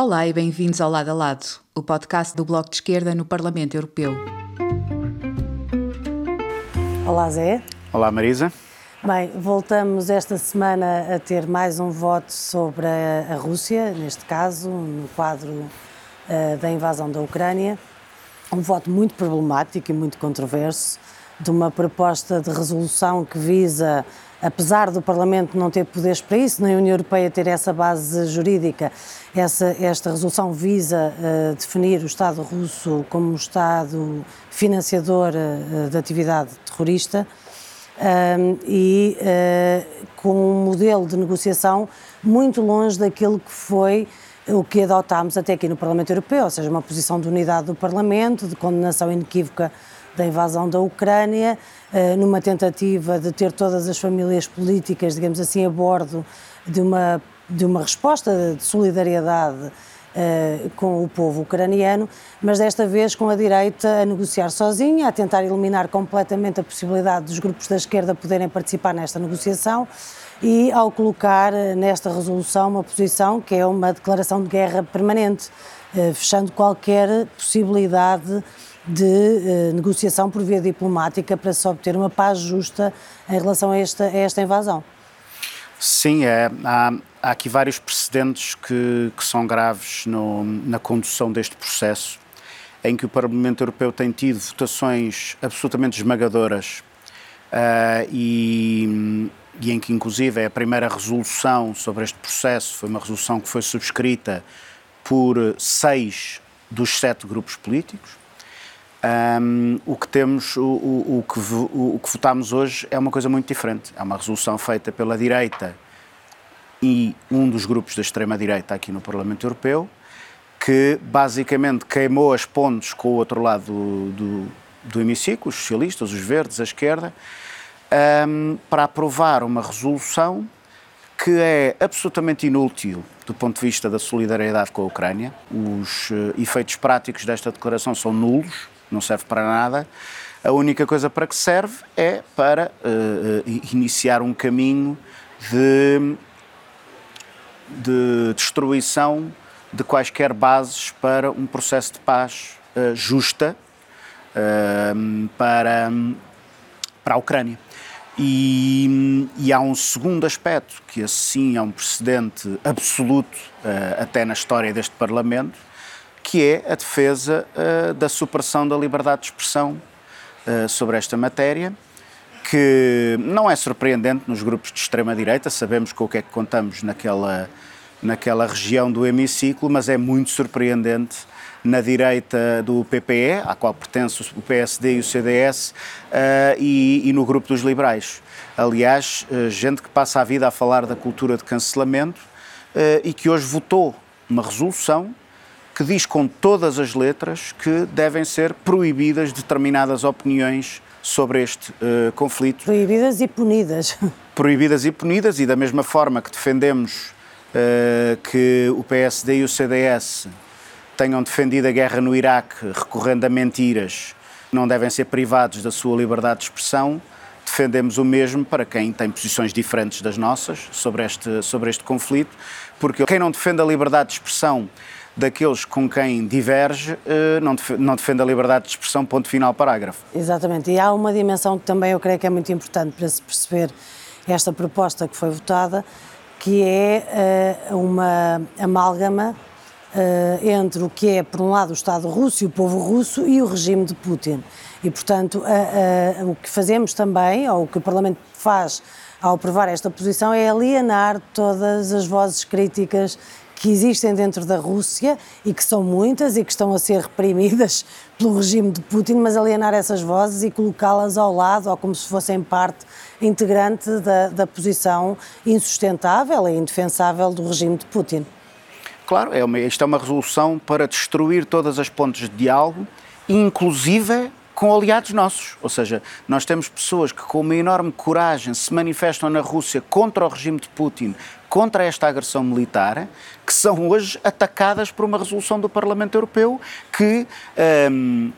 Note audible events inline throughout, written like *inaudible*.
Olá e bem-vindos ao Lado a Lado, o podcast do Bloco de Esquerda no Parlamento Europeu. Olá, Zé. Olá, Marisa. Bem, voltamos esta semana a ter mais um voto sobre a, Rússia, neste caso, no quadro uh, da invasão da Ucrânia. Um voto muito problemático e muito controverso, de uma proposta de resolução que visa apesar do Parlamento não ter poderes para isso, nem a União Europeia ter essa base jurídica, essa, esta resolução visa uh, definir o Estado russo como um Estado financiador uh, da atividade terrorista uh, e com um modelo de negociação muito longe daquilo que foi o que adotámos até aqui no Parlamento Europeu, ou seja, uma posição de unidade do Parlamento, de condenação inequívoca da invasão da Ucrânia, eh, numa tentativa de ter todas as famílias políticas, digamos assim, a bordo de uma, de uma resposta de solidariedade Uh, com o povo ucraniano, mas desta vez com a direita a negociar sozinha, a tentar eliminar completamente a possibilidade dos grupos da esquerda poderem participar nesta negociação e ao colocar eh, nesta resolução uma posição que é uma declaração de guerra permanente, fechando qualquer possibilidade de uh, negociação por via diplomática para se obter uma paz justa em relação a esta, a esta invasão. Sim, é, há, há, aqui vários precedentes que, que são graves no, na condução deste processo, em que o Parlamento Europeu tem tido votações absolutamente esmagadoras uh, e, e em que, inclusive, a primeira resolução sobre este processo foi uma resolução que foi subscrita por seis dos sete grupos políticos. Um, o que temos, o, o, o, que, o, o que votámos hoje é uma coisa muito diferente. É uma resolução feita pela direita e um dos grupos da extrema-direita aqui no Parlamento Europeu, que basicamente queimou as pontes com o outro lado do, do, do hemiciclo, os socialistas, os verdes, a esquerda, um, para aprovar uma resolução que é absolutamente inútil do ponto de vista da solidariedade com a Ucrânia. Os uh, efeitos práticos desta declaração são nulos não serve para nada. A única coisa para que serve é para uh, iniciar um caminho de, de destruição de quaisquer bases para um processo de paz uh, justa uh, para, para a Ucrânia. E, e, há um segundo aspecto, que assim é um precedente absoluto uh, até na história deste Parlamento, que é a defesa uh, da supressão da liberdade de expressão uh, sobre esta matéria, que não é surpreendente nos grupos de extrema-direita, sabemos com o que é que contamos naquela, naquela região do hemiciclo, mas é muito surpreendente na direita do PPE, à qual pertence o PSD e o CDS, uh, eh, e, e, no grupo dos liberais. Aliás, gente que passa a vida a falar da cultura de cancelamento e que hoje votou uma resolução que diz com todas as letras que devem ser proibidas determinadas opiniões sobre este uh, conflito. Proibidas e punidas. *laughs* Proibidas e punidas, e da mesma forma que defendemos uh, que o PSD e o CDS tenham defendido a guerra no Iraque recorrendo a mentiras, não devem ser privados da sua liberdade de expressão, defendemos o mesmo para quem tem posições diferentes das nossas sobre este, sobre este conflito, porque quem não defende a liberdade de expressão daqueles com quem diverge, eh, não defende a liberdade de expressão, ponto final, parágrafo. Exatamente, e há uma dimensão que também eu creio que é muito importante para se perceber esta proposta que foi votada, que é uh, uma amálgama uh, entre o que é, por um lado, o Estado russo e o povo russo e o regime de Putin. E, portanto, uh, o que fazemos também, ou o que o Parlamento faz ao aprovar esta posição, é alienar todas as vozes críticas que existem dentro da Rússia e que são muitas e que estão a ser reprimidas *laughs* pelo regime de Putin, mas alienar essas vozes e colocá-las ao lado ou como se fossem parte integrante da, da posição insustentável e indefensável do regime de Putin. Claro, é uma, esta é uma resolução para destruir todas as pontes de diálogo, inclusive com aliados nossos. Ou seja, nós temos pessoas que, com uma enorme coragem, se manifestam na Rússia contra o regime de Putin, contra esta agressão militar, que são hoje atacadas por uma resolução do Parlamento Europeu que. Um,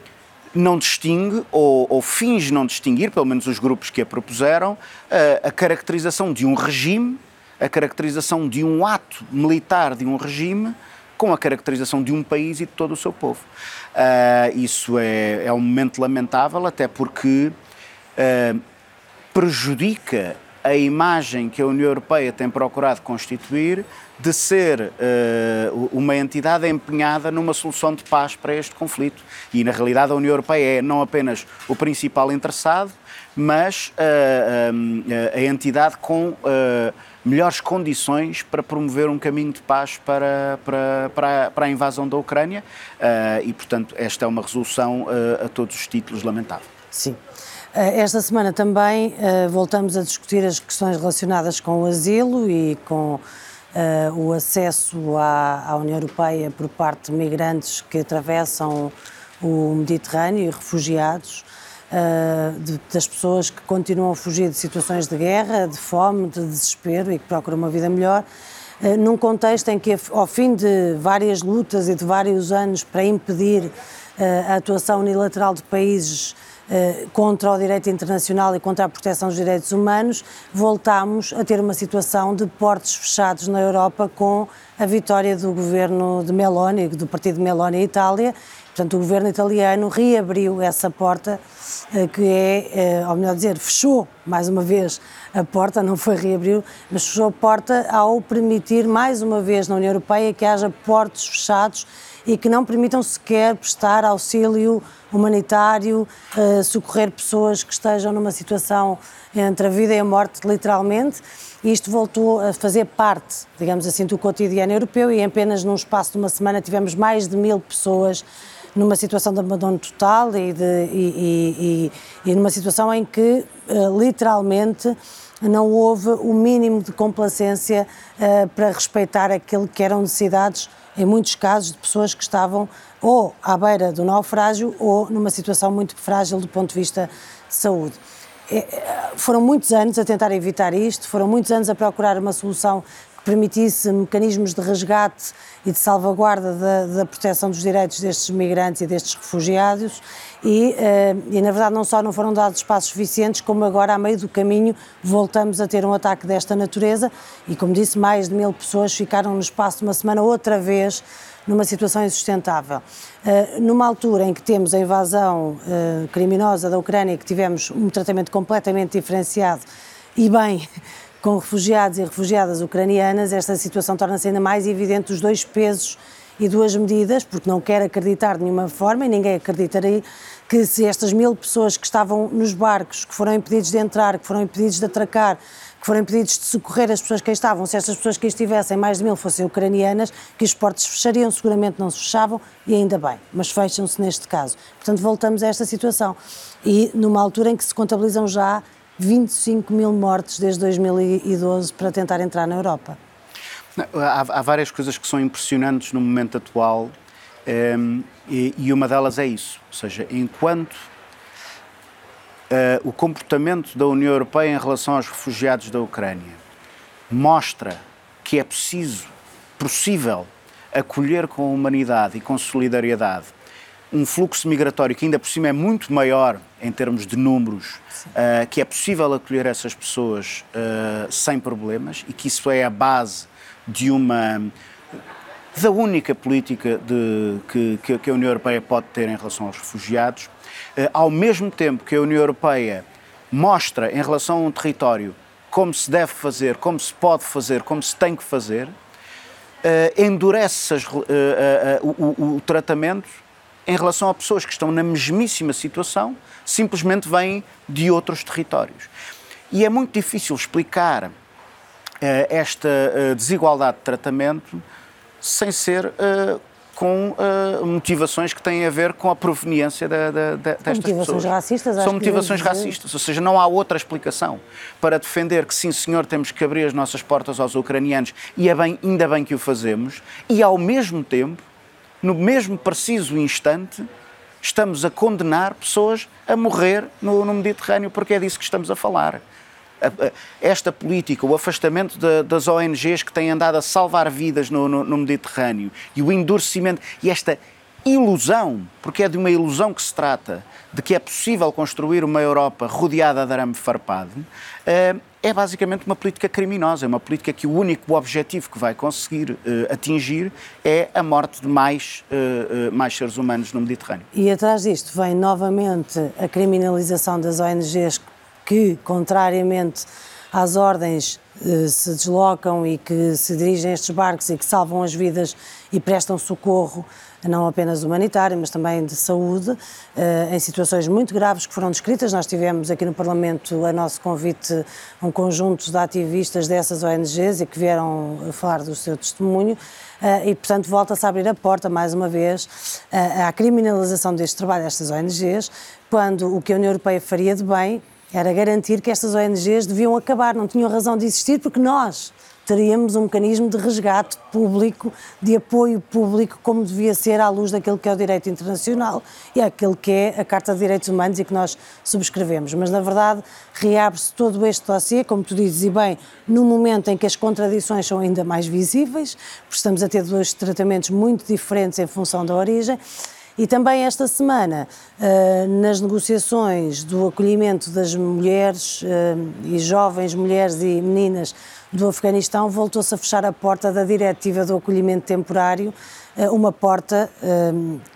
não distingue ou, ou, finge não distinguir, pelo menos os grupos que a propuseram, a, a caracterização de um regime, a caracterização de um ato militar de um regime com a caracterização de um país e de todo o seu povo. Uh, isso é, é um momento lamentável, até porque uh, prejudica a imagem que a União Europeia tem procurado constituir de ser uh, uma entidade empenhada numa solução de paz para este conflito. E, na realidade, a União Europeia é não apenas o principal interessado, mas uh, a entidade com melhores condições para promover um caminho de paz para, para, para, para a invasão da Ucrânia. e, portanto, esta é uma resolução a todos os títulos lamentável. Sim. Esta semana também voltamos a discutir as questões relacionadas com o asilo e com uh, o acesso à, União Europeia por parte de migrantes que atravessam o Mediterrâneo e refugiados, das pessoas que continuam a fugir de situações de guerra, de fome, de desespero e que procuram uma vida melhor. Num contexto em que, ao fim de várias lutas e de vários anos para impedir a atuação unilateral de países eh, contra o direito internacional e contra a proteção dos direitos humanos, voltámos a ter uma situação de portos fechados na Europa com a vitória do governo de Meloni, do partido Meloni em Itália. Portanto, o governo italiano reabriu essa porta, eh, que é, eh, ou melhor dizer, fechou mais uma vez a porta, não foi reabrir, mas fechou a porta ao permitir mais uma vez na União Europeia que haja portos fechados e que não permitam sequer prestar auxílio humanitário, uh, socorrer pessoas que estejam numa situação entre a vida e a morte, literalmente. E isto voltou a fazer parte, digamos assim, do cotidiano europeu e apenas num espaço de uma semana tivemos mais de mil pessoas numa situação de abandono total e, de, e, e, e numa situação em que, uh, literalmente, não houve o mínimo de complacência uh, para respeitar aquilo que eram necessidades em muitos casos, de pessoas que estavam ou à beira do naufrágio ou numa situação muito frágil do ponto de vista de saúde. É, foram muitos anos a tentar evitar isto, foram muitos anos a procurar uma solução que permitisse mecanismos de resgate e de salvaguarda da, da proteção dos direitos destes migrantes e destes refugiados e, eh, e, na verdade, não só não foram dados espaços suficientes, como agora, a meio do caminho, voltamos a ter um ataque desta natureza e, como disse, mais de mil pessoas ficaram no espaço de uma semana outra vez numa situação insustentável. Uh, numa altura em que temos a invasão uh, criminosa da Ucrânia, que tivemos um tratamento completamente diferenciado e bem com refugiados e refugiadas ucranianas, esta situação torna-se ainda mais evidente os dois pesos e duas medidas, porque não quero acreditar de nenhuma forma, e ninguém acreditaria, que se estas mil pessoas que estavam nos barcos, que foram impedidos de entrar, que foram impedidos de atracar, que foram impedidos de socorrer as pessoas que aí estavam, se estas pessoas que aí estivessem, mais de mil, fossem ucranianas, que os portos fechariam, seguramente não se fechavam, e ainda bem, mas fecham-se neste caso. Portanto, voltamos a esta situação. E numa altura em que se contabilizam já 25 mil mortes desde 2012 para tentar entrar na Europa. Há, há, várias coisas que são impressionantes no momento atual um, ehm, e, e, uma delas é isso. Ou seja, enquanto uh, o comportamento da União Europeia em relação aos refugiados da Ucrânia mostra que é preciso, possível, acolher com humanidade e com solidariedade um fluxo migratório que ainda por cima é muito maior em termos de números, uh, que é possível acolher essas pessoas uh, sem problemas e que isso é a base de uma da única política de, que, que, a União Europeia pode ter em relação aos refugiados, uh, ao mesmo tempo que a União Europeia mostra em relação a um território como se deve fazer, como se pode fazer, como se tem que fazer, endurece as, o, o, o tratamento em relação a pessoas que estão na mesmíssima situação, simplesmente vêm de outros territórios. E é muito difícil explicar uh, esta uh, desigualdade de tratamento sem ser uh, com motivações que têm a ver com a proveniência da, da, da, destas motivações pessoas. racistas, São motivações racistas, ou seja, não há outra explicação para defender que sim, senhor, temos que abrir as nossas portas aos ucranianos e é bem, ainda bem que o fazemos, e ao mesmo tempo no mesmo preciso instante, estamos a condenar pessoas a morrer no, no Mediterrâneo, porque é disso que estamos a falar. Esta política, o afastamento de, das ONGs que têm andado a salvar vidas no, no, no Mediterrâneo e o endurecimento e esta ilusão, porque é de uma ilusão que se trata, de que é possível construir uma Europa rodeada de arame farpado, eh, é basicamente uma política criminosa, é uma política que o único objetivo que vai conseguir uh, atingir é a morte de mais, uh, mais seres humanos no Mediterrâneo. E atrás disto vem novamente a criminalização das ONGs que, contrariamente às ordens, se deslocam e que se dirigem a estes barcos e que salvam as vidas e prestam socorro não apenas humanitário, mas também de saúde, eh, em situações muito graves que foram descritas. Nós tivemos aqui no Parlamento, a nosso convite, um conjunto de ativistas dessas ONGs e que vieram falar do seu testemunho. Eh, e, portanto, volta-se a abrir a porta, mais uma vez, eh, à criminalização deste trabalho destas ONGs, quando o que a União Europeia faria de bem era garantir que estas ONGs deviam acabar, não tinham razão de existir, porque nós, teríamos um mecanismo de resgate público, de apoio público, como devia ser à luz daquilo que é o direito internacional e aquilo que é a Carta de Direitos Humanos e que nós subscrevemos. Mas, na verdade, reabre-se todo este dossiê, como tu dizes, e bem, no momento em que as contradições são ainda mais visíveis, porque estamos a ter dois tratamentos muito diferentes em função da origem. E também esta semana, eh, nas negociações do acolhimento das mulheres eh, e jovens mulheres e meninas do Afeganistão, voltou-se a fechar a porta da diretiva do acolhimento temporário, eh, uma porta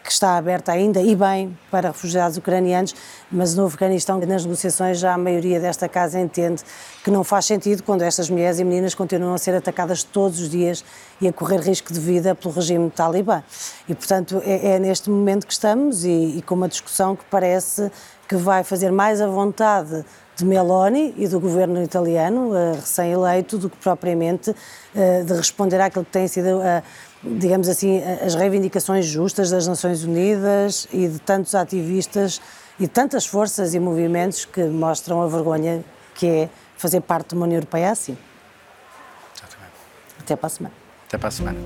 que está aberta ainda e bem para refugiados ucranianos, mas no Afeganistão, nas negociações, já a maioria desta casa entende que não faz sentido quando estas mulheres e meninas continuam a ser atacadas todos os dias e a correr risco de vida pelo regime talibã. E, portanto, é, é neste momento que estamos e, e com uma discussão que parece que vai fazer mais a vontade de Meloni e do governo italiano, uh, recém-eleito, do que propriamente uh, de responder àquilo que tem sido, uh, digamos assim, as reivindicações justas das Nações Unidas e de tantos ativistas e tantas forças e movimentos que mostram a vergonha que é fazer parte de uma União Europeia assim. Até para a semana. Até para a semana.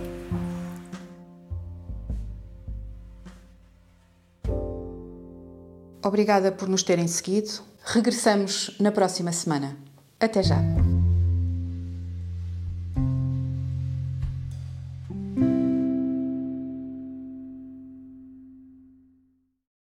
Obrigada por nos terem seguido. Regressamos na próxima semana. Até já!